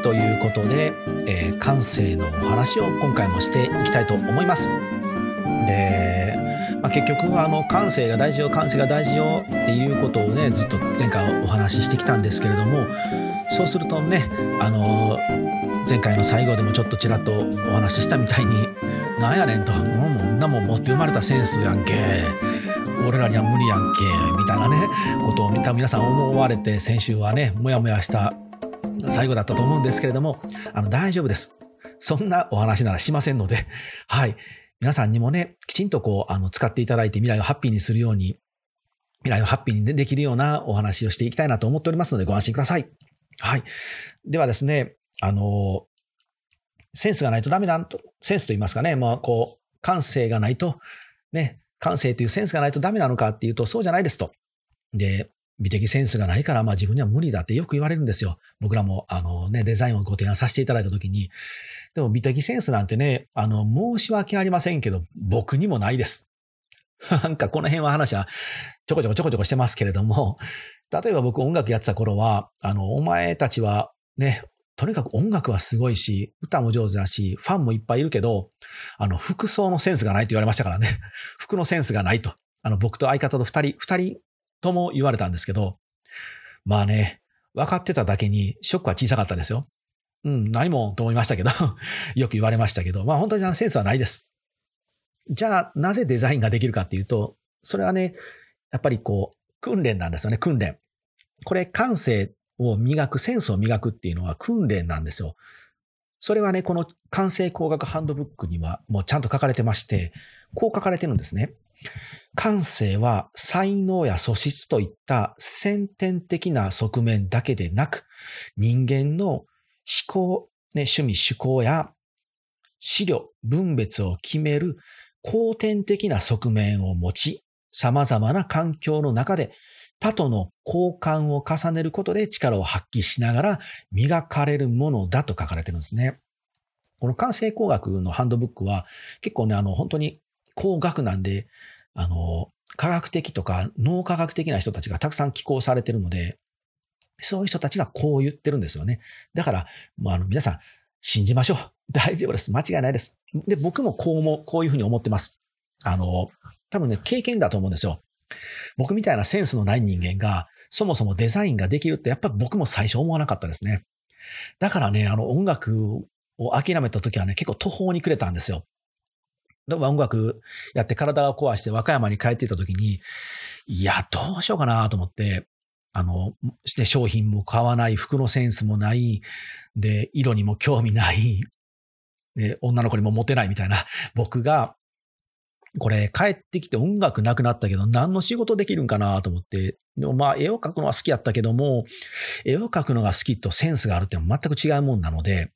ですね前回の続きということで、えー、感性のお話を今回もしていきたいと思います。で、まあ、結局あの感性が大事よ感性が大事よっていうことをねずっと前回お話ししてきたんですけれどもそうするとねあの前回の最後でもちょっとちらっとお話ししたみたいに「なんやねん」と「もうこんなも持って生まれたセンスやんけ」俺らには無理やんけみたいなねことを見た皆さん思われて先週はねもやもやした最後だったと思うんですけれどもあの大丈夫です。そんなお話ならしませんので はい。皆さんにもねきちんとこうあの使っていただいて未来をハッピーにするように未来をハッピーにできるようなお話をしていきたいなと思っておりますのでご安心ください。はい。ではですねあのセンスがないとダメだとセンスと言いますかねまあこう感性がないとね感性というセンスがないとダメなのかっていうと、そうじゃないですと。で、美的センスがないから、まあ自分には無理だってよく言われるんですよ。僕らも、あのね、デザインをご提案させていただいたときに。でも美的センスなんてね、あの、申し訳ありませんけど、僕にもないです。なんかこの辺は話はちょこちょこちょこちょこしてますけれども、例えば僕音楽やってた頃は、あの、お前たちはね、とにかく音楽はすごいし、歌も上手だし、ファンもいっぱいいるけど、あの、服装のセンスがないと言われましたからね。服のセンスがないと。あの、僕と相方と二人、二人とも言われたんですけど、まあね、分かってただけにショックは小さかったですよ。うん、ないもんと思いましたけど、よく言われましたけど、まあ本当にセンスはないです。じゃあ、なぜデザインができるかっていうと、それはね、やっぱりこう、訓練なんですよね、訓練。これ、感性を磨く、センスを磨くっていうのは訓練なんですよ。それはね、この完成工学ハンドブックにはもうちゃんと書かれてまして、こう書かれてるんですね。感性は才能や素質といった先天的な側面だけでなく、人間の思考、ね、趣味趣向や資料、分別を決める後天的な側面を持ち、様々な環境の中で他との交換を重ねることで力を発揮しながら磨かれるものだと書かれてるんですね。この感性工学のハンドブックは結構ね、あの、本当に工学なんで、あの、科学的とか脳科学的な人たちがたくさん寄稿されてるので、そういう人たちがこう言ってるんですよね。だから、もうあの、皆さん、信じましょう。大丈夫です。間違いないです。で、僕もこうも、こういうふうに思ってます。あの、多分ね、経験だと思うんですよ。僕みたいなセンスのない人間が、そもそもデザインができるって、やっぱり僕も最初思わなかったですね。だからね、あの音楽を諦めた時はね、結構途方に暮れたんですよ。音楽やって体を壊して和歌山に帰っていた時に、いや、どうしようかなと思って、あの、して商品も買わない、服のセンスもない、で、色にも興味ない、で、女の子にもモテないみたいな僕がこれ帰ってきて音楽なくなったけど何の仕事できるんかなと思って、でもまあ絵を描くのは好きやったけども、絵を描くのが好きとセンスがあるって全く違うもんなので、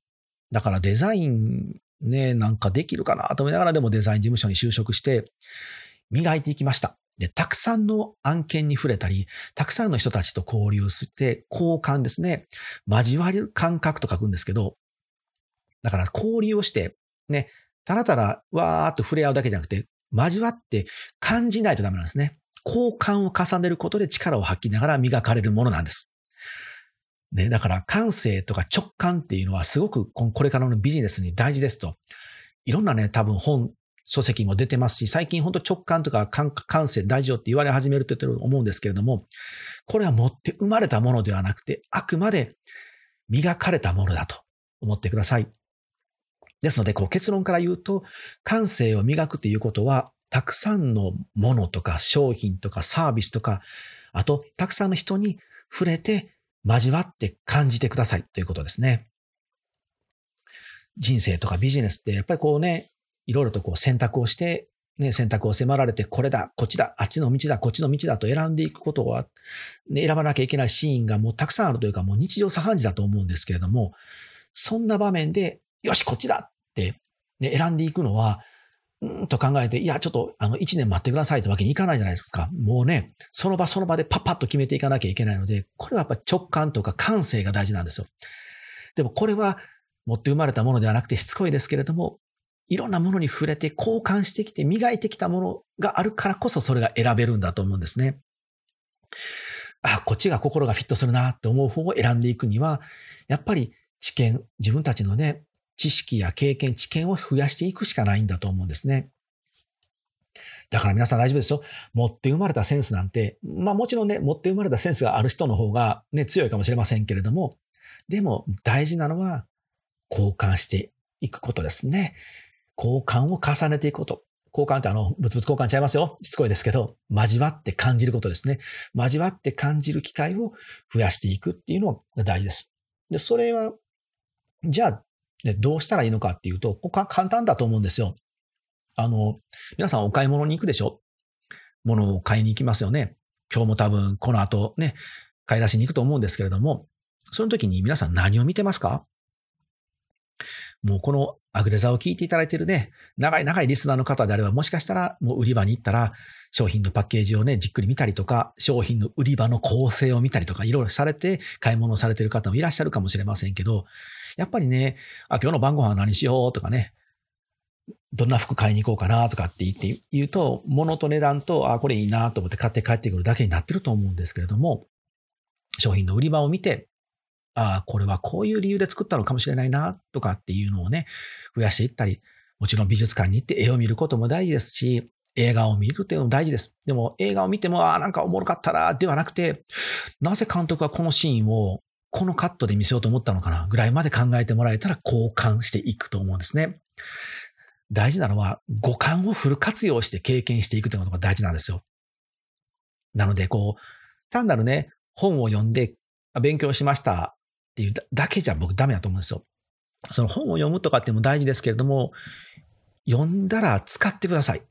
だからデザインね、なんかできるかなと思いながらでもデザイン事務所に就職して磨いていきました。で、たくさんの案件に触れたり、たくさんの人たちと交流して、交換ですね。交わる感覚と書くんですけど、だから交流をして、ね、ただただわーっと触れ合うだけじゃなくて、交わって感じないとダメなんですね。交換を重ねることで力を発揮ながら磨かれるものなんです。ね、だから感性とか直感っていうのはすごくこれからのビジネスに大事ですと。いろんなね、多分本、書籍も出てますし、最近本当直感とか感性大事よって言われ始めると思うんですけれども、これは持って生まれたものではなくて、あくまで磨かれたものだと思ってください。ですので、こう結論から言うと、感性を磨くということは、たくさんのものとか商品とかサービスとか、あと、たくさんの人に触れて、交わって感じてくださいということですね。人生とかビジネスって、やっぱりこうね、いろいろとこう選択をして、ね、選択を迫られて、これだ、こっちだ、あっちの道だ、こっちの道だと選んでいくことは、ね、選ばなきゃいけないシーンがもうたくさんあるというか、もう日常茶飯事だと思うんですけれども、そんな場面で、よし、こっちだって、ね、選んでいくのは、うんと考えて、いや、ちょっと、あの、一年待ってくださいってわけにいかないじゃないですか。もうね、その場その場でパッパッと決めていかなきゃいけないので、これはやっぱ直感とか感性が大事なんですよ。でもこれは、持って生まれたものではなくてしつこいですけれども、いろんなものに触れて交換してきて磨いてきたものがあるからこそそれが選べるんだと思うんですね。あ、こっちが心がフィットするなって思う方を選んでいくには、やっぱり知見、自分たちのね、知識や経験、知見を増やしていくしかないんだと思うんですね。だから皆さん大丈夫ですよ。持って生まれたセンスなんて、まあもちろんね、持って生まれたセンスがある人の方がね、強いかもしれませんけれども、でも大事なのは交換していくことですね。交換を重ねていくこと。交換ってあの、物々交換ちゃいますよ。しつこいですけど、交わって感じることですね。交わって感じる機会を増やしていくっていうのが大事です。で、それは、じゃあ、ね、どうしたらいいのかっていうと、ここは簡単だと思うんですよ。あの、皆さんお買い物に行くでしょ？物を買いに行きますよね。今日も多分この後ね、買い出しに行くと思うんですけれども、その時に皆さん何を見てますか？もうこのアグレザを聞いていただいているね、長い長いリスナーの方であれば、もしかしたらもう売り場に行ったら、商品のパッケージをね、じっくり見たりとか、商品の売り場の構成を見たりとか、いろいろされて買い物をされている方もいらっしゃるかもしれませんけど、やっぱりね、あ、今日の晩ご飯は何しようとかね、どんな服買いに行こうかなとかって言って言うと、物と値段と、あ、これいいなと思って買って帰ってくるだけになってると思うんですけれども、商品の売り場を見て、ああ、これはこういう理由で作ったのかもしれないな、とかっていうのをね、増やしていったり、もちろん美術館に行って絵を見ることも大事ですし、映画を見るっていうのも大事です。でも映画を見ても、ああ、なんかおもろかったな、ではなくて、なぜ監督はこのシーンをこのカットで見せようと思ったのかな、ぐらいまで考えてもらえたら交換していくと思うんですね。大事なのは五感をフル活用して経験していくということが大事なんですよ。なので、こう、単なるね、本を読んで勉強しましたっていうだけじゃ僕ダメだと思うんですよ。その本を読むとかっていうのも大事ですけれども、読んだら使ってください。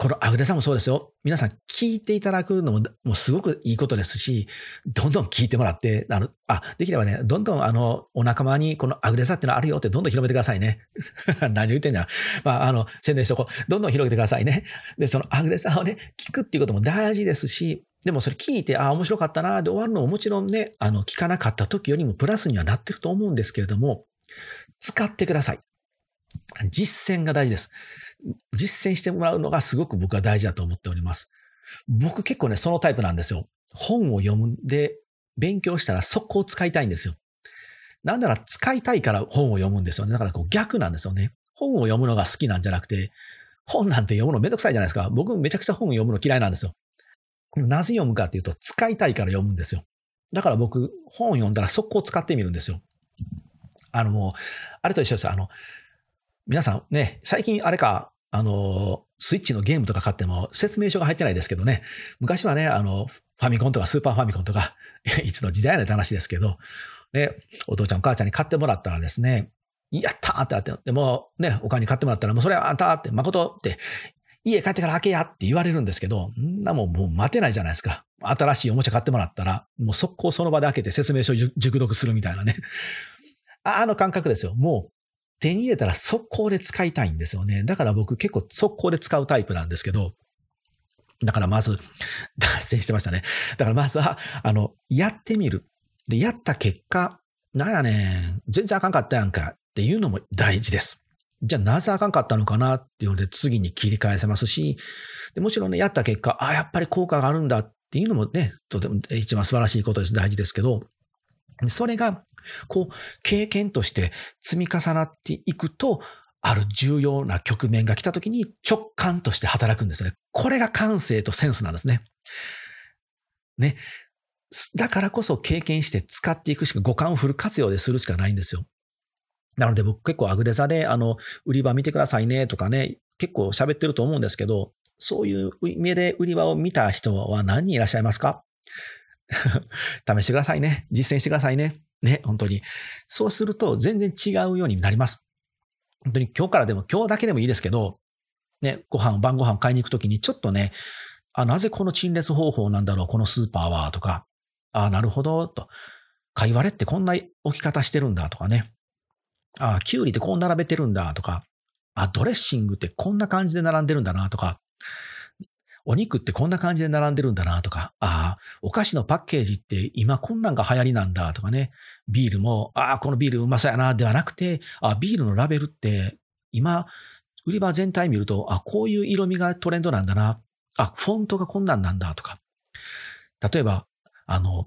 このアグデさんもそうですよ。皆さん聞いていただくのももうすごくいいことですし、どんどん聞いてもらって、あの、あ、できればね、どんどんあの、お仲間にこのアグデサってのあるよってどんどん広めてくださいね。何を言ってんだまあ、あの、宣伝しとこう。どんどん広げてくださいね。で、そのアグデサをね、聞くっていうことも大事ですし、でもそれ聞いて、ああ、面白かったな、で終わるのももちろんね、あの、聞かなかった時よりもプラスにはなってると思うんですけれども、使ってください。実践が大事です。実践してもらうのがすごく僕は大事だと思っております。僕結構ね、そのタイプなんですよ。本を読むで、勉強したら速攻使いたいんですよ。なんなら使いたいから本を読むんですよね。だからこう逆なんですよね。本を読むのが好きなんじゃなくて、本なんて読むのめんどくさいじゃないですか。僕めちゃくちゃ本を読むの嫌いなんですよ。なぜ読むかっていうと、使いたいから読むんですよ。だから僕、本を読んだら速攻使ってみるんですよ。あのもう、あれと一緒ですよ。あの、皆さんね、最近あれか、あの、スイッチのゲームとか買っても説明書が入ってないですけどね、昔はね、あの、ファミコンとかスーパーファミコンとか、いつの時代の話ですけど、ね、お父ちゃんお母ちゃんに買ってもらったらですね、やったーってなって、でもね、お金買ってもらったら、もうそれはあんたって、誠って、家帰ってから開けやって言われるんですけど、んなもんもう待てないじゃないですか。新しいおもちゃ買ってもらったら、もう速攻その場で開けて説明書を熟読するみたいなね。あの感覚ですよ。もう手に入れたら速攻で使いたいんですよね。だから僕結構速攻で使うタイプなんですけど、だからまず、脱線してましたね。だからまずは、あの、やってみる。で、やった結果、なんやねん、全然あかんかったやんかっていうのも大事です。じゃあなぜあかんかったのかなっていうので次に切り返せますし、でもちろんね、やった結果、あ、やっぱり効果があるんだっていうのもね、とても一番素晴らしいことです。大事ですけど、それが、こう、経験として積み重なっていくと、ある重要な局面が来た時に直感として働くんですね。これが感性とセンスなんですね。ね。だからこそ経験して使っていくしか五感をフル活用でするしかないんですよ。なので僕結構アグレザで、あの、売り場見てくださいねとかね、結構喋ってると思うんですけど、そういう目で売り場を見た人は何人いらっしゃいますか？試してくださいね。実践してくださいね。ね、本当に。そうすると全然違うようになります。本当に今日からでも、今日だけでもいいですけど、ね、ご飯、晩ご飯買いに行くときにちょっとね、あ、なぜこの陳列方法なんだろう、このスーパーは、とか、あ、なるほど、と。貝割れってこんな置き方してるんだ、とかね。あ、キュウリってこう並べてるんだ、とか。あ、ドレッシングってこんな感じで並んでるんだな、とか。お肉ってこんな感じで並んでるんだなとか、ああ、お菓子のパッケージって今こんなんが流行りなんだとかね、ビールも、ああ、このビールうまそうやな、ではなくて、あビールのラベルって今、売り場全体見ると、あ、こういう色味がトレンドなんだな、あ、フォントがこんなんなんだとか、例えば、あの、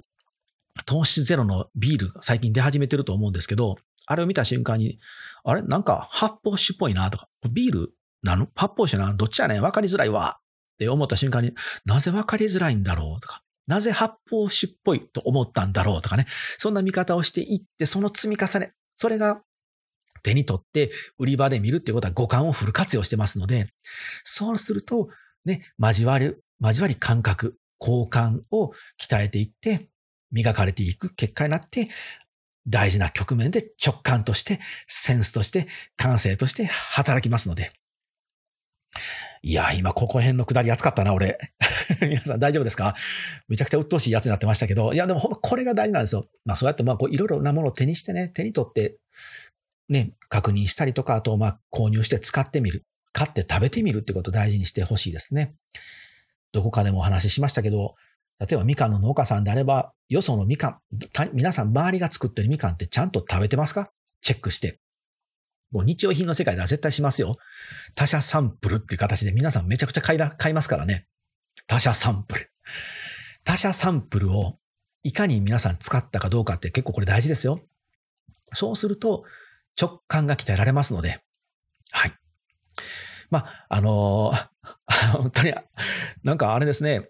糖質ゼロのビール最近出始めてると思うんですけど、あれを見た瞬間に、あれ？なんか発泡酒っぽいなとか、ビールなの？発泡酒なの？どっちやねん？わかりづらいわ。って思った瞬間に、なぜわかりづらいんだろうとか、なぜ発泡酒っぽいと思ったんだろうとかね、そんな見方をしていって、その積み重ね、それが手に取って売り場で見るっていうことは五感をフル活用してますので、そうすると、ね、交わる、交わり感覚、交換を鍛えていって、磨かれていく結果になって、大事な局面で直感として、センスとして、感性として働きますので。いや、今ここ辺の下り熱かったな、俺。皆さん大丈夫ですか？めちゃくちゃ鬱陶しいやつになってましたけど、いや、でもほんまこれが大事なんですよ。まあそうやってまあこういろいろなものを手にしてね、手に取って、ね、確認したりとか、あとまあ購入して使ってみる。買って食べてみるってことを大事にしてほしいですね。どこかでもお話ししましたけど、例えばみかんの農家さんであれば、よそのみかん、皆さん周りが作ってるみかんってちゃんと食べてますか？チェックして。もう日用品の世界では絶対しますよ。他社サンプルっていう形で皆さんめちゃくちゃ買い買いますからね。他社サンプル。他社サンプルをいかに皆さん使ったかどうかって結構これ大事ですよ。そうすると直感が鍛えられますので。はい。まあ、あのー、本当に、なんかあれですね。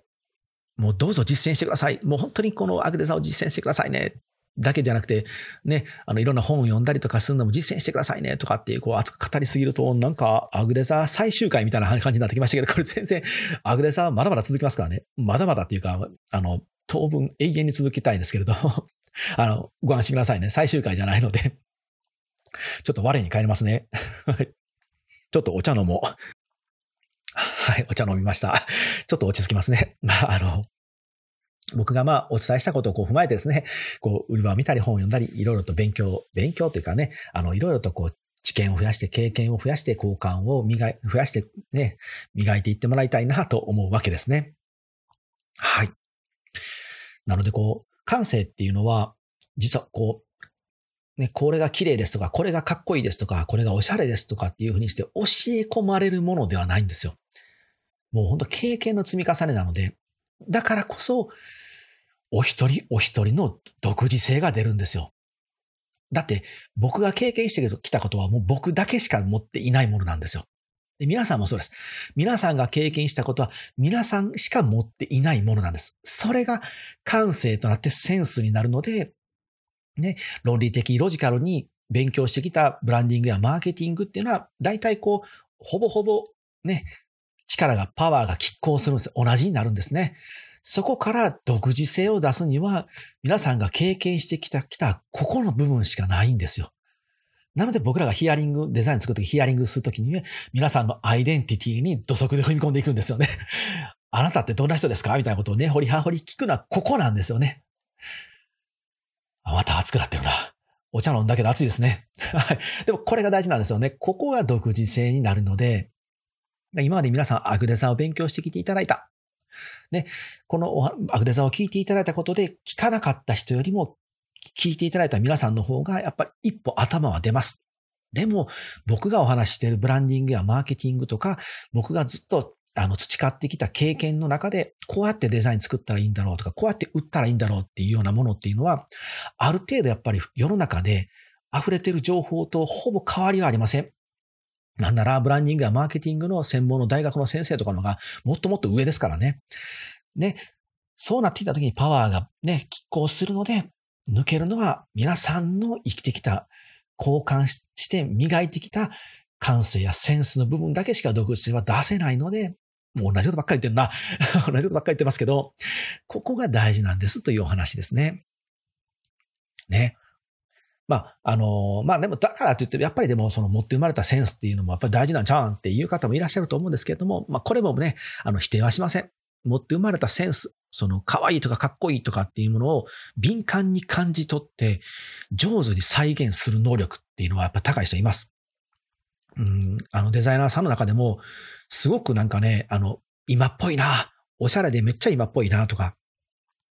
もうどうぞ実践してください。もう本当にこのアグデザを実践してくださいね。だけじゃなくて、ね、あの、いろんな本を読んだりとかするのも実践してくださいねとかっていう、こう、熱く語りすぎると、なんか、アグデザー最終回みたいな感じになってきましたけど、これ全然、アグデザーまだまだ続きますからね。まだまだっていうか、あの、当分永遠に続きたいんですけれど、あの、ご安心くださいね。最終回じゃないので。ちょっと我に帰りますね。はいちょっとお茶飲もう。はい、お茶飲みました。ちょっと落ち着きますね。まあ、あの、僕がまあお伝えしたことをこう踏まえてですね、こう売り場を見たり本を読んだり、いろいろと勉強、勉強というかね、あの、いろいろとこう知見を増やして、経験を増やして、交換を磨い、増やしてね、磨いていってもらいたいなと思うわけですね。はい。なのでこう、感性っていうのは、実はこう、ね、これが綺麗ですとか、これがかっこいいですとか、これがおしゃれですとかっていうふうにして教え込まれるものではないんですよ。もう本当経験の積み重ねなので、だからこそ、お一人お一人の独自性が出るんですよ。だって僕が経験してきたことはもう僕だけしか持っていないものなんですよ。で皆さんもそうです。皆さんが経験したことは皆さんしか持っていないものなんです。それが感性となってセンスになるので、ね、論理的、ロジカルに勉強してきたブランディングやマーケティングっていうのは、大体こう、ほぼほぼね、力が、パワーが拮抗するんです。同じになるんですね。そこから独自性を出すには、皆さんが経験してきた、きた、ここの部分しかないんですよ。なので僕らがヒアリング、デザイン作るとき、ヒアリングするときに、皆さんのアイデンティティに土足で踏み込んでいくんですよね。あなたってどんな人ですかみたいなことをね、掘り葉掘り聞くのはここなんですよね。あ、また熱くなってるな。お茶飲んだけど熱いですね。はい。でもこれが大事なんですよね。ここが独自性になるので、今まで皆さんアグデザを勉強してきていただいた。ね、このアグデザを聞いていただいたことで、聞かなかった人よりも聞いていただいた皆さんの方が、やっぱり一歩頭は出ます。でも、僕がお話ししているブランディングやマーケティングとか、僕がずっとあの培ってきた経験の中で、こうやってデザイン作ったらいいんだろうとか、こうやって売ったらいいんだろうっていうようなものっていうのは、ある程度やっぱり世の中で溢れている情報とほぼ変わりはありません。なんなら、ブランディングやマーケティングの専門の大学の先生とかのがもっともっと上ですからね。で、そうなっていた時にパワーがね、拮抗するので、抜けるのは皆さんの生きてきた、交換して磨いてきた感性やセンスの部分だけしか独自性は出せないので、もう同じことばっかり言ってるな。同じことばっかり言ってますけど、ここが大事なんですというお話ですね。ね。まあ、あの、まあでもだからって言って、やっぱりでもその持って生まれたセンスっていうのもやっぱり大事なんちゃうんっていう方もいらっしゃると思うんですけれども、まあこれもね、あの否定はしません。持って生まれたセンス、その可愛いとかかっこいいとかっていうものを敏感に感じ取って上手に再現する能力っていうのはやっぱ高い人います。うん、あのデザイナーさんの中でもすごくなんかね、あの、今っぽいな、おしゃれでめっちゃ今っぽいなとか、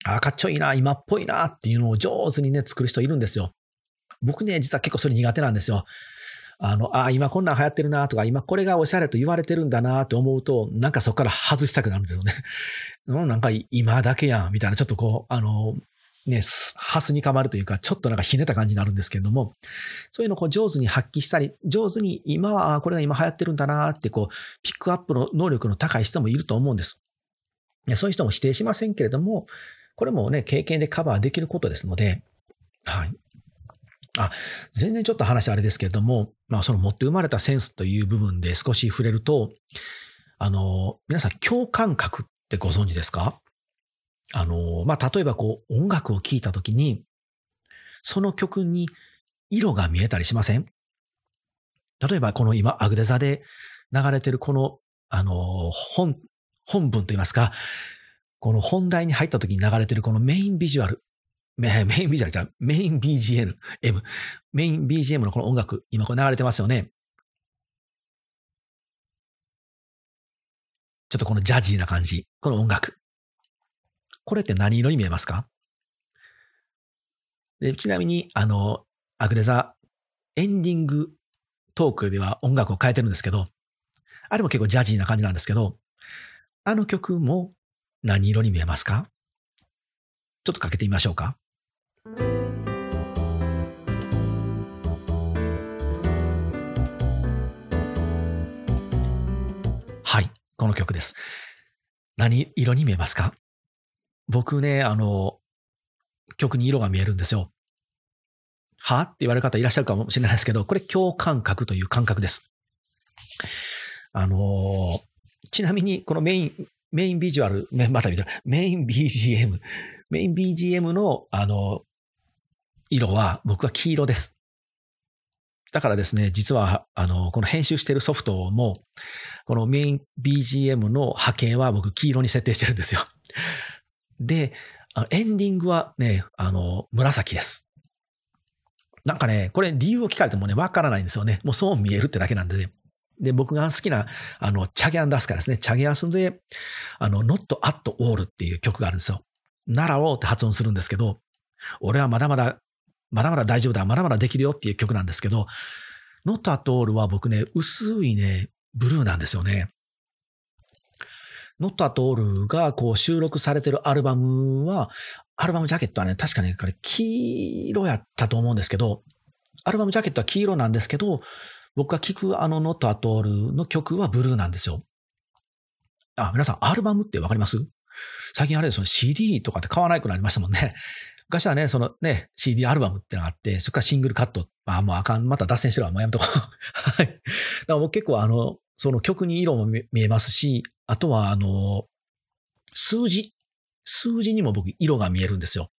あ、かっちょいいな、今っぽいなっていうのを上手にね、作る人いるんですよ。僕ね、実は結構それ苦手なんですよ。あの、あ、今こんなん流行ってるなとか、今これがおしゃれと言われてるんだなと思うと、なんかそこから外したくなるんですよね。なんか今だけやん、みたいな、ちょっとこう、あの、ね、ハスにかまるというか、ちょっとなんかひねった感じになるんですけれども、そういうのをこう上手に発揮したり、上手に今は、これが今流行ってるんだなって、こう、ピックアップの能力の高い人もいると思うんです。そういう人も否定しませんけれども、これもね、経験でカバーできることですので、はい。あ、全然ちょっと話あれですけれども、まあその持って生まれたセンスという部分で少し触れると、あの、皆さん共感覚ってご存知ですか？あの、まあ例えばこう音楽を聴いたときに、その曲に色が見えたりしません？例えばこの今アグデザで流れてるこの、あの、本、本文といいますか、この本題に入った時に流れてるこのメインビジュアル、メインビジュアルじゃメイン BGM、M、メイン BGM のこの音楽、今これ流れてますよね。ちょっとこのジャジーな感じ、この音楽。これって何色に見えますか？でちなみに、あの、アグレザ、エンディングトークでは音楽を変えてるんですけど、あれも結構ジャジーな感じなんですけど、あの曲も何色に見えますか？ちょっとかけてみましょうか。はい、この曲です。何色に見えますか？僕ね、あの、曲に色が見えるんですよ。は？って言われる方いらっしゃるかもしれないですけど、これ共感覚という感覚です。あの、ちなみにこのメイン、メインビジュアル、また見たメイン BGM、メイン BGM の、あの、色は僕は黄色です。だからですね、実は、あの、この編集しているソフトも、このメイン BGM の波形は僕黄色に設定してるんですよ。で、エンディングはね、あの、紫です。なんかね、これ理由を聞かれてもね、わからないんですよね。もうそう見えるってだけなんでね。で、僕が好きな、あの、チャゲアンダスカですね。チャゲアスで、あの、not at all っていう曲があるんですよ。ならろうって発音するんですけど、俺はまだまだ、まだまだ大丈夫だ、まだまだできるよっていう曲なんですけど、Not at all は僕ね、薄いね、ブルーなんですよね。Not at all がこう収録されてるアルバムは、アルバムジャケットはね、確かね、これ黄色やったと思うんですけど、アルバムジャケットは黄色なんですけど、僕が聴くあの Not at all の曲はブルーなんですよ。あ、皆さん、アルバムってわかります？最近あれですよね、CD とかって買わなくなりましたもんね。昔はね、そのね、CD アルバムってのがあって、そこからシングルカット。あ、もうあかん、また脱線してるわ、もうやめとこう。はい。だから僕結構あの、その曲に色も見えますし、あとはあの、数字。数字にも僕色が見えるんですよ。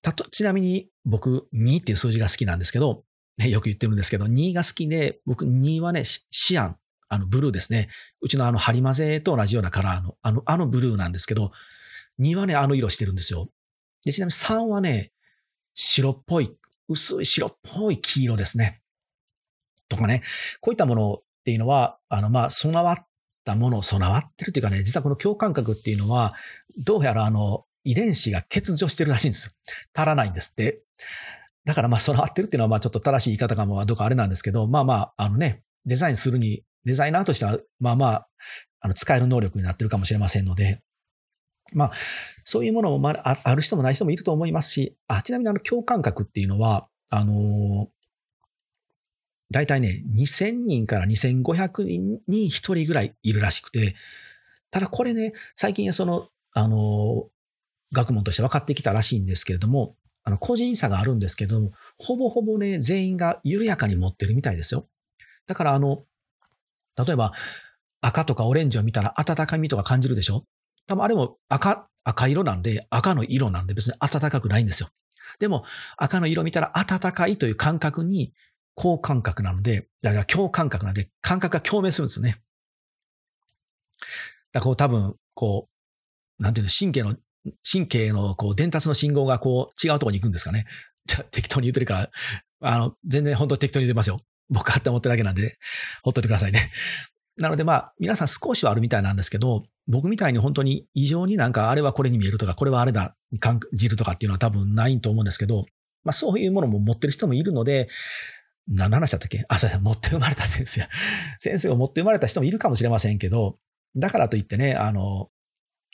たと、ちなみに僕2っていう数字が好きなんですけど、ね、よく言ってるんですけど、2が好きで、僕2はね、シアンあのブルーですね。うちのあの針混ぜと同じようなカラーの、あの、あのブルーなんですけど、2はね、あの色してるんですよ。でちなみに3はね、白っぽい、薄い白っぽい黄色ですね。とかね、こういったものっていうのは、あの、ま、備わったもの、備わってるというかね、実はこの共感覚っていうのは、どうやらあの、遺伝子が欠如してるらしいんですよ。足らないんですって。だからま、備わってるっていうのはまあ、ちょっと正しい言い方かもどうかあれなんですけど、まあまあ、あのね、デザインするにデザイナーとしては、まあまあ、あの、使える能力になってるかもしれませんので、まあ、そういうものも、あ、る人もない人もいると思いますし、あ、ちなみにあの、共感覚っていうのは、あの大体ね、2000人から2500人に1人ぐらいいるらしくて、ただこれね、最近その、あの学問として分かってきたらしいんですけれども、あの、個人差があるんですけども、ほぼほぼね、全員が緩やかに持ってるみたいですよ。だから、あの、例えば、赤とかオレンジを見たら温かみとか感じるでしょ？多分あれも赤、赤色なんで、赤の色なんで別に暖かくないんですよ。でも、赤の色見たら暖かいという感覚に、高感覚なので、だから強感覚なので、感覚が共鳴するんですよね。だからこう多分、こう、なんていうの、神経の、神経のこう伝達の信号がこう違うところに行くんですかね。じゃ適当に言ってるから、あの、全然本当に適当に言ってますよ。僕はって思ってるだけなんで、ほっといてくださいね。なのでまあ、皆さん少しはあるみたいなんですけど、僕みたいに本当に異常になんかあれはこれに見えるとか、これはあれだに感じるとかっていうのは多分ないと思うんですけど、まあそういうものも持ってる人もいるので、何の話だったっけ？あ、そう持って生まれたセンスや。センスを持って生まれた人もいるかもしれませんけど、だからといってね、あの、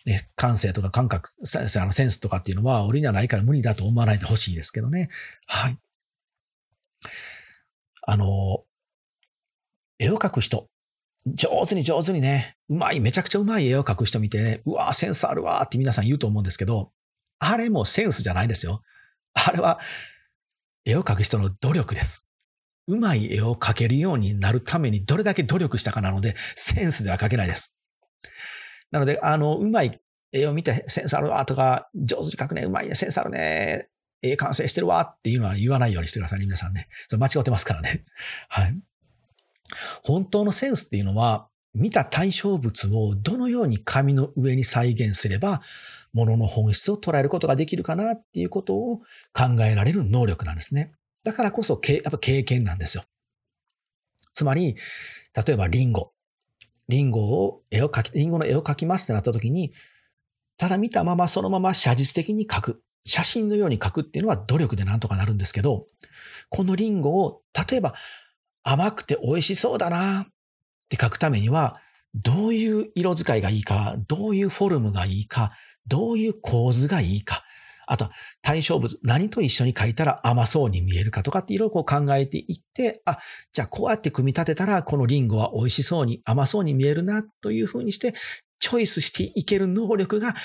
ね、感性とか感覚、あのセンスとかっていうのは俺にはないから無理だと思わないでほしいですけどね。はい。あの、絵を描く人、上手に上手にね、うまい、めちゃくちゃうまい絵を描く人見て、うわセンスあるわって皆さん言うと思うんですけど、あれもセンスじゃないですよ。あれは、絵を描く人の努力です。うまい絵を描けるようになるためにどれだけ努力したかなので、センスでは描けないです。なので、あの、うまい絵を見てセンスあるわとか、上手に描くね、うまいね、センスあるね、絵完成してるわっていうのは言わないようにしてくださいね、皆さんね。それ間違ってますからね。はい。本当のセンスっていうのは、見た対象物をどのように紙の上に再現すれば、ものの本質を捉えることができるかなっていうことを考えられる能力なんですね。だからこそ、やっぱ経験なんですよ。つまり、例えばリンゴ。リンゴを、絵を描き、リンゴの絵を描きますってなった時に、ただ見たままそのまま写実的に描く。写真のように描くっていうのは努力でなんとかなるんですけど、このリンゴを、例えば甘くて美味しそうだなって描くためには、どういう色使いがいいか、どういうフォルムがいいか、どういう構図がいいか、あと対象物、何と一緒に描いたら甘そうに見えるかとかっていろいろ考えていって、あ、じゃあこうやって組み立てたらこのリンゴは美味しそうに甘そうに見えるなというふうにして、チョイスしていける能力が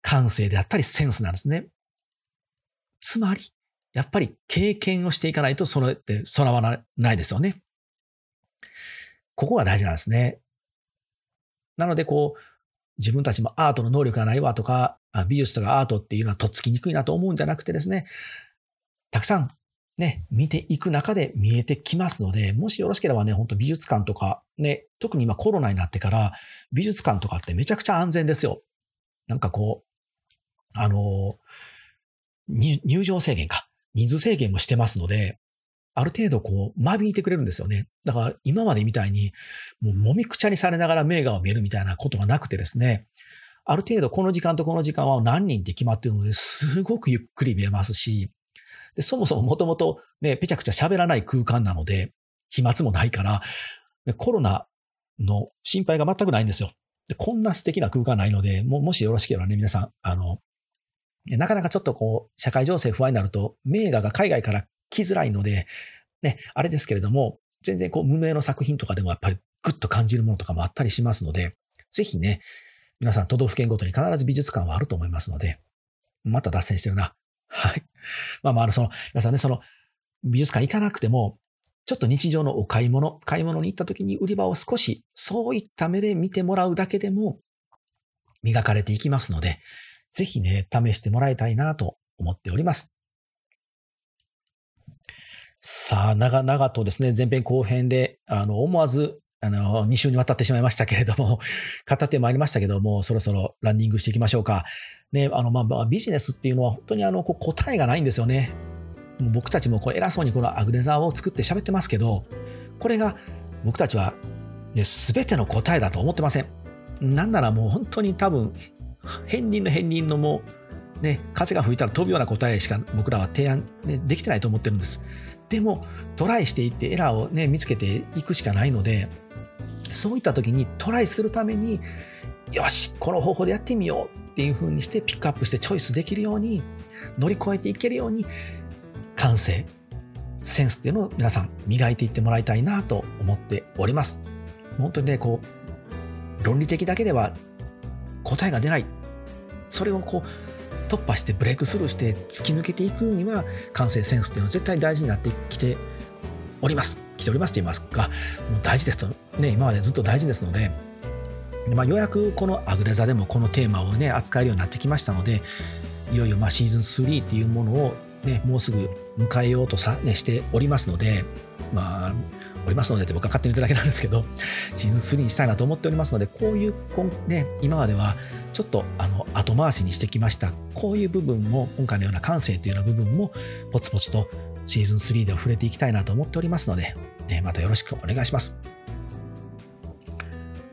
感性であったりセンスなんですね。つまり、やっぱり経験をしていかないとそれって備わらないですよね。ここが大事なんですね。なので、こう、自分たちもアートの能力がないわとか、美術とかアートっていうのはとっつきにくいなと思うんじゃなくてですね、たくさんね、見ていく中で見えてきますので、もしよろしければね、本当美術館とか、ね、特に今コロナになってから美術館とかってめちゃくちゃ安全ですよ。なんかこう、あの、入場制限か。人数制限もしてますので、ある程度こう、間引いてくれるんですよね。だから今までみたいに、もうもみくちゃにされながら名画を見るみたいなことがなくてですね、ある程度この時間とこの時間は何人って決まってるので、すごくゆっくり見えますし、でそもそももともとね、ぺちゃくちゃ喋らない空間なので、飛沫もないから、コロナの心配が全くないんですよ。でこんな素敵な空間ないので、ももしよろしければね、皆さん、あの、なかなかちょっとこう、社会情勢不安になると、名画が海外から来づらいので、ね、あれですけれども、全然こう、無名の作品とかでもやっぱりグッと感じるものとかもあったりしますので、ぜひね、皆さん都道府県ごとに必ず美術館はあると思いますので、また脱線してるな。はい。まあまあ、あの、その、皆さんね、その、美術館行かなくても、ちょっと日常のお買い物、買い物に行った時に売り場を少し、そういった目で見てもらうだけでも、磨かれていきますので、ぜひね、試してもらいたいなと思っております。さあ、長々とですね、前編後編で、あの、思わず、あの、2週にわたってしまいましたけれども、語ってまいりましたけども、そろそろランニングしていきましょうか。ね、あの、まあ、ビジネスっていうのは本当にあの、こ答えがないんですよね。もう僕たちもこれ偉そうにこのアグレザーを作って喋ってますけど、これが僕たちは、ね、全ての答えだと思ってません。なんならもう本当に多分片鱗の片鱗のもう、ね、風が吹いたら飛ぶような答えしか僕らは提案、ね、できてないと思ってるんです。でも、トライしていってエラーを、ね、見つけていくしかないので、そういった時にトライするために、よし、この方法でやってみようっていう風にしてピックアップしてチョイスできるように、乗り越えていけるように、感性、センスっていうのを皆さん磨いていってもらいたいなと思っております。本当にね、こう、論理的だけでは答えが出ない。それをこう突破してブレイクスルーして突き抜けていくには感性センスっていうのは絶対大事になってきております。来ておりますと言いますか、もう大事ですと、ね、今までずっと大事ですので、まあ、ようやくこのアグレザでもこのテーマをね、扱えるようになってきましたので、いよいよまシーズン3っていうものをね、もうすぐ迎えようとさ、ね、しておりますので、まあ、おりますのでって僕は勝手に言っただけなんですけど、シーズン3にしたいなと思っておりますので、こういう、ね、今まではちょっとあの後回しにしてきました、こういう部分も、今回のような感性というような部分も、ポツポツとシーズン3で触れていきたいなと思っておりますので、ね、またよろしくお願いします。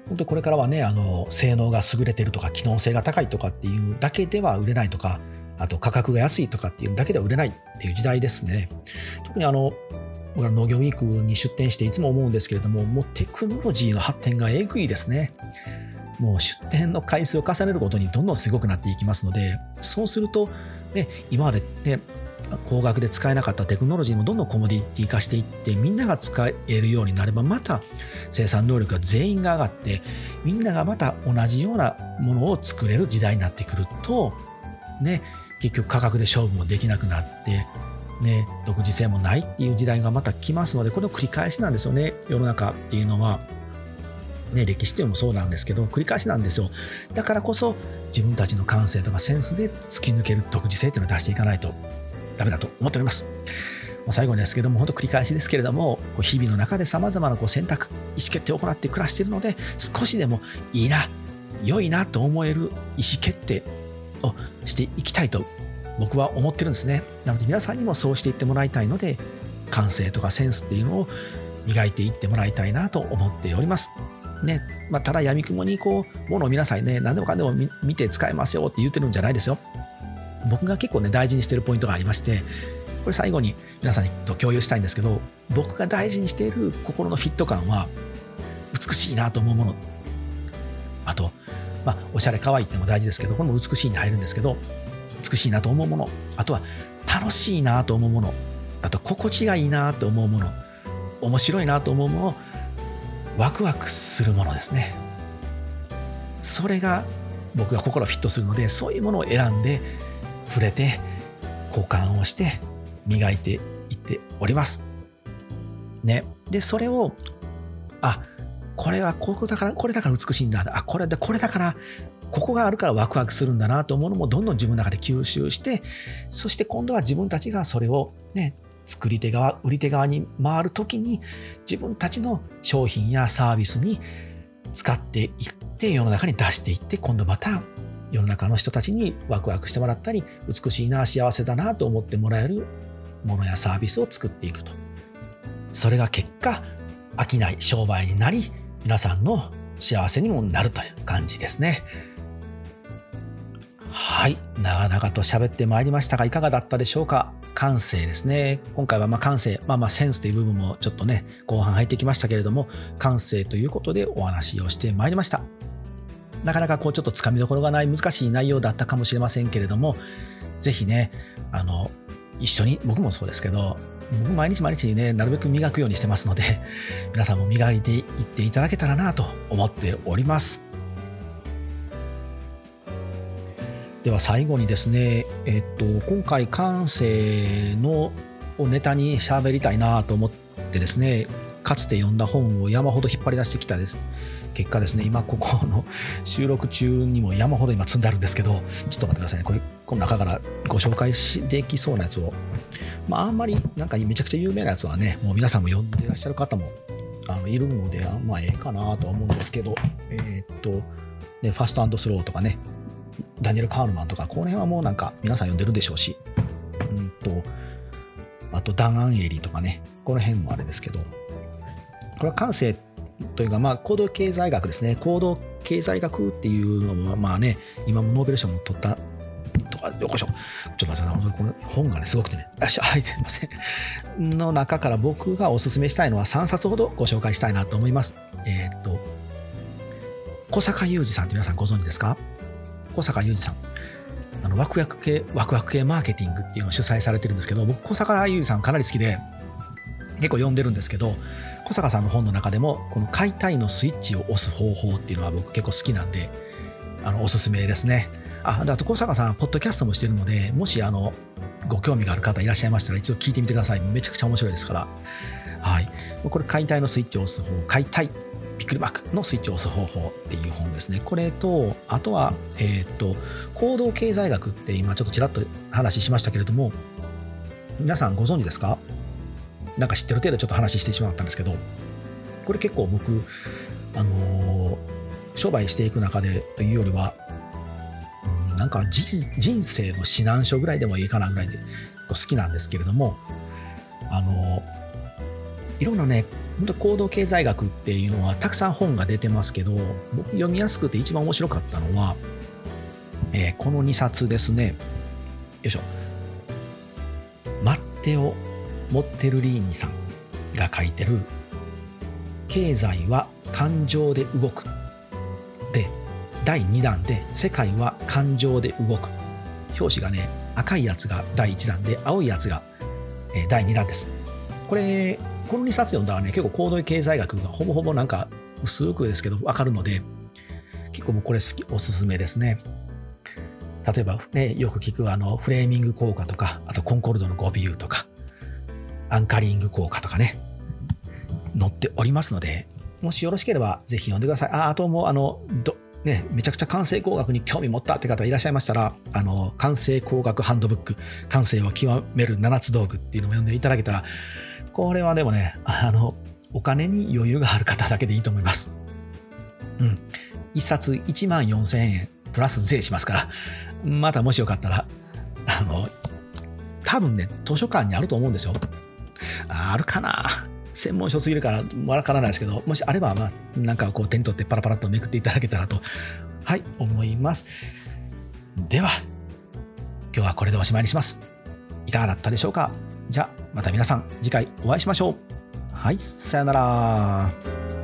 本当これからはね、あの、性能が優れてるとか、機能性が高いとかっていうだけでは売れないとか、あと価格が安いとかっていうだけでは売れないっていう時代ですね。特にあの、僕は農業ウィークに出展していつも思うんですけれども、もうテクノロジーの発展がえぐいですね。もう出展の回数を重ねるごとにどんどんすごくなっていきますので、そうすると、ね、今まで、ね、高額で使えなかったテクノロジーもどんどんコモディティ化していってみんなが使えるようになればまた生産能力が全員が上がってみんながまた同じようなものを作れる時代になってくるとね結局価格で勝負もできなくなってね独自性もないっていう時代がまた来ますのでこれの繰り返しなんですよね世の中っていうのは。ね、歴史っていうのもそうなんですけど繰り返しなんですよだからこそ自分たちの感性とかセンスで突き抜ける独自性っていうのを出していかないとダメだと思っております。最後ですけども、本当繰り返しですけれども、日々の中で様々なこう選択、意思決定を行って暮らしているので、少しでもいいな、良いなと思える意思決定をしていきたいと僕は思ってるんですね。なので皆さんにもそうしていってもらいたいので、感性とかセンスっていうのを磨いていってもらいたいなと思っております。ね、まあ、ただ闇雲にこう、ものを皆さんね、何でもかんでも見て使えますよって言ってるんじゃないですよ。僕が結構ね大事にしてるポイントがありましてこれ最後に皆さんにと共有したいんですけど僕が大事にしている心のフィット感は美しいなと思うものあと、まあ、おしゃれ可愛いってのも大事ですけどこれも美しいに入るんですけど美しいなと思うものあとは楽しいなと思うものあと心地がいいなと思うもの面白いなと思うものワクワクするものですねそれが僕が心フィットするのでそういうものを選んで触れて交換をして磨いていっております。ね。で、それを、あ、これはここだから、これだから美しいんだ。あ、これで、これだから、ここがあるからワクワクするんだなと思うのもどんどん自分の中で吸収して、そして今度は自分たちがそれをね、作り手側、売り手側に回るときに自分たちの商品やサービスに使っていって世の中に出していって今度また世の中の人たちにワクワクしてもらったり美しいな幸せだなと思ってもらえるものやサービスを作っていくと。それが結果飽きない商売になり皆さんの幸せにもなるという感じですね。はい。長々と喋ってまいりましたがいかがだったでしょうか？感性ですね。今回はま感性まあまあセンスという部分もちょっとね後半入ってきましたけれども感性ということでお話をしてまいりました。なかなかこうちょっとつかみどころがない難しい内容だったかもしれませんけれども、ぜひね、あの、一緒に、僕もそうですけど、僕毎日毎日ね、なるべく磨くようにしてますので、皆さんも磨いていっていただけたらなと思っております。では最後にですね、えっと、今回感性のをネタに喋りたいなと思ってですね、かつて読んだ本を山ほど引っ張り出してきたです。結果ですね、今ここの収録中にも山ほど今積んであるんですけど、ちょっと待ってくださいね。これ、この中からご紹介できそうなやつを、まあ、あんまりなんかめちゃくちゃ有名なやつはね、もう皆さんも読んでいらっしゃる方もあのいるので、まあ、ええかなとは思うんですけど、えー、っと、ね、ファストスローとかね、ダニエル・カールマンとか、この辺はもうなんか皆さん読んでるでしょうし、うんと、あとダン・アンエリーとかね、この辺もあれですけど、これは感性というか、まあ、行動経済学ですね。行動経済学っていうのは、まあね、今もノーベル賞も取ったとか、よこしょ。ちょっと待って、この本がね、すごくてね、よし、はい、すいません。の中から僕がお勧めしたいのは3冊ほどご紹介したいなと思います。えっ、と、小坂雄二さんって皆さんご存知ですか？小坂雄二さん。あのワクワク系、ワクワク系マーケティングっていうのを主催されてるんですけど、僕、小坂雄二さんかなり好きで、結構読んでるんですけど、小坂さんの本の中でもこの買いたいのスイッチを押す方法っていうのは僕結構好きなんであのおすすめですね。ああと小坂さんポッドキャストもしてるのでもしあのご興味がある方いらっしゃいましたら一度聞いてみてください。めちゃくちゃ面白いですから。はい。これ買いたいのスイッチを押す方買いたいびっくりマークのスイッチを押す方法っていう本ですね。これと、あとは、えっ、と、行動経済学って今ちょっとちらっと話しましたけれども、皆さんご存知ですか？なんか知ってる程度ちょっと話してしまったんですけど、これ結構僕、あのー、商売していく中でというよりは、うん、なんか人生の指南書ぐらいでもいいかなぐらいで好きなんですけれども、あのー、いろんなね、本当行動経済学っていうのはたくさん本が出てますけど、僕読みやすくて一番面白かったのは、えー、この2冊ですね。よいしょ。マッテオ・モッテルリーニさんが書いてる経済は感情で動くで第2弾で世界は感情で動く表紙がね赤いやつが第1弾で青いやつが第2弾ですこれこの2冊読んだらね結構行動経済学がほぼほぼなんか薄くですけど分かるので結構もうこれ好きおすすめですね。例えば、ね、よく聞くあのフレーミング効果とかあとコンコルドの語尾とかアンカリング効果とかね載っておりますのでもしよろしければぜひ読んでください。ああともうあのどね、めちゃくちゃ感性工学に興味持ったって方いらっしゃいましたら、あの、感性工学ハンドブック、感性を極める7つ道具っていうのも読んでいただけたら、これはでもね、あの、お金に余裕がある方だけでいいと思います。うん。1冊1万4000円プラス税しますから、またもしよかったら、あの、多分ね、図書館にあると思うんですよ。あるかな専門書すぎるからわからないですけど、もしあれば、まあ、なんかこう手に取ってパラパラとめくっていただけたらと、はい、思います。では、今日はこれでおしまいにします。いかがだったでしょうか？じゃあ、また皆さん、次回お会いしましょう。はい、さよなら。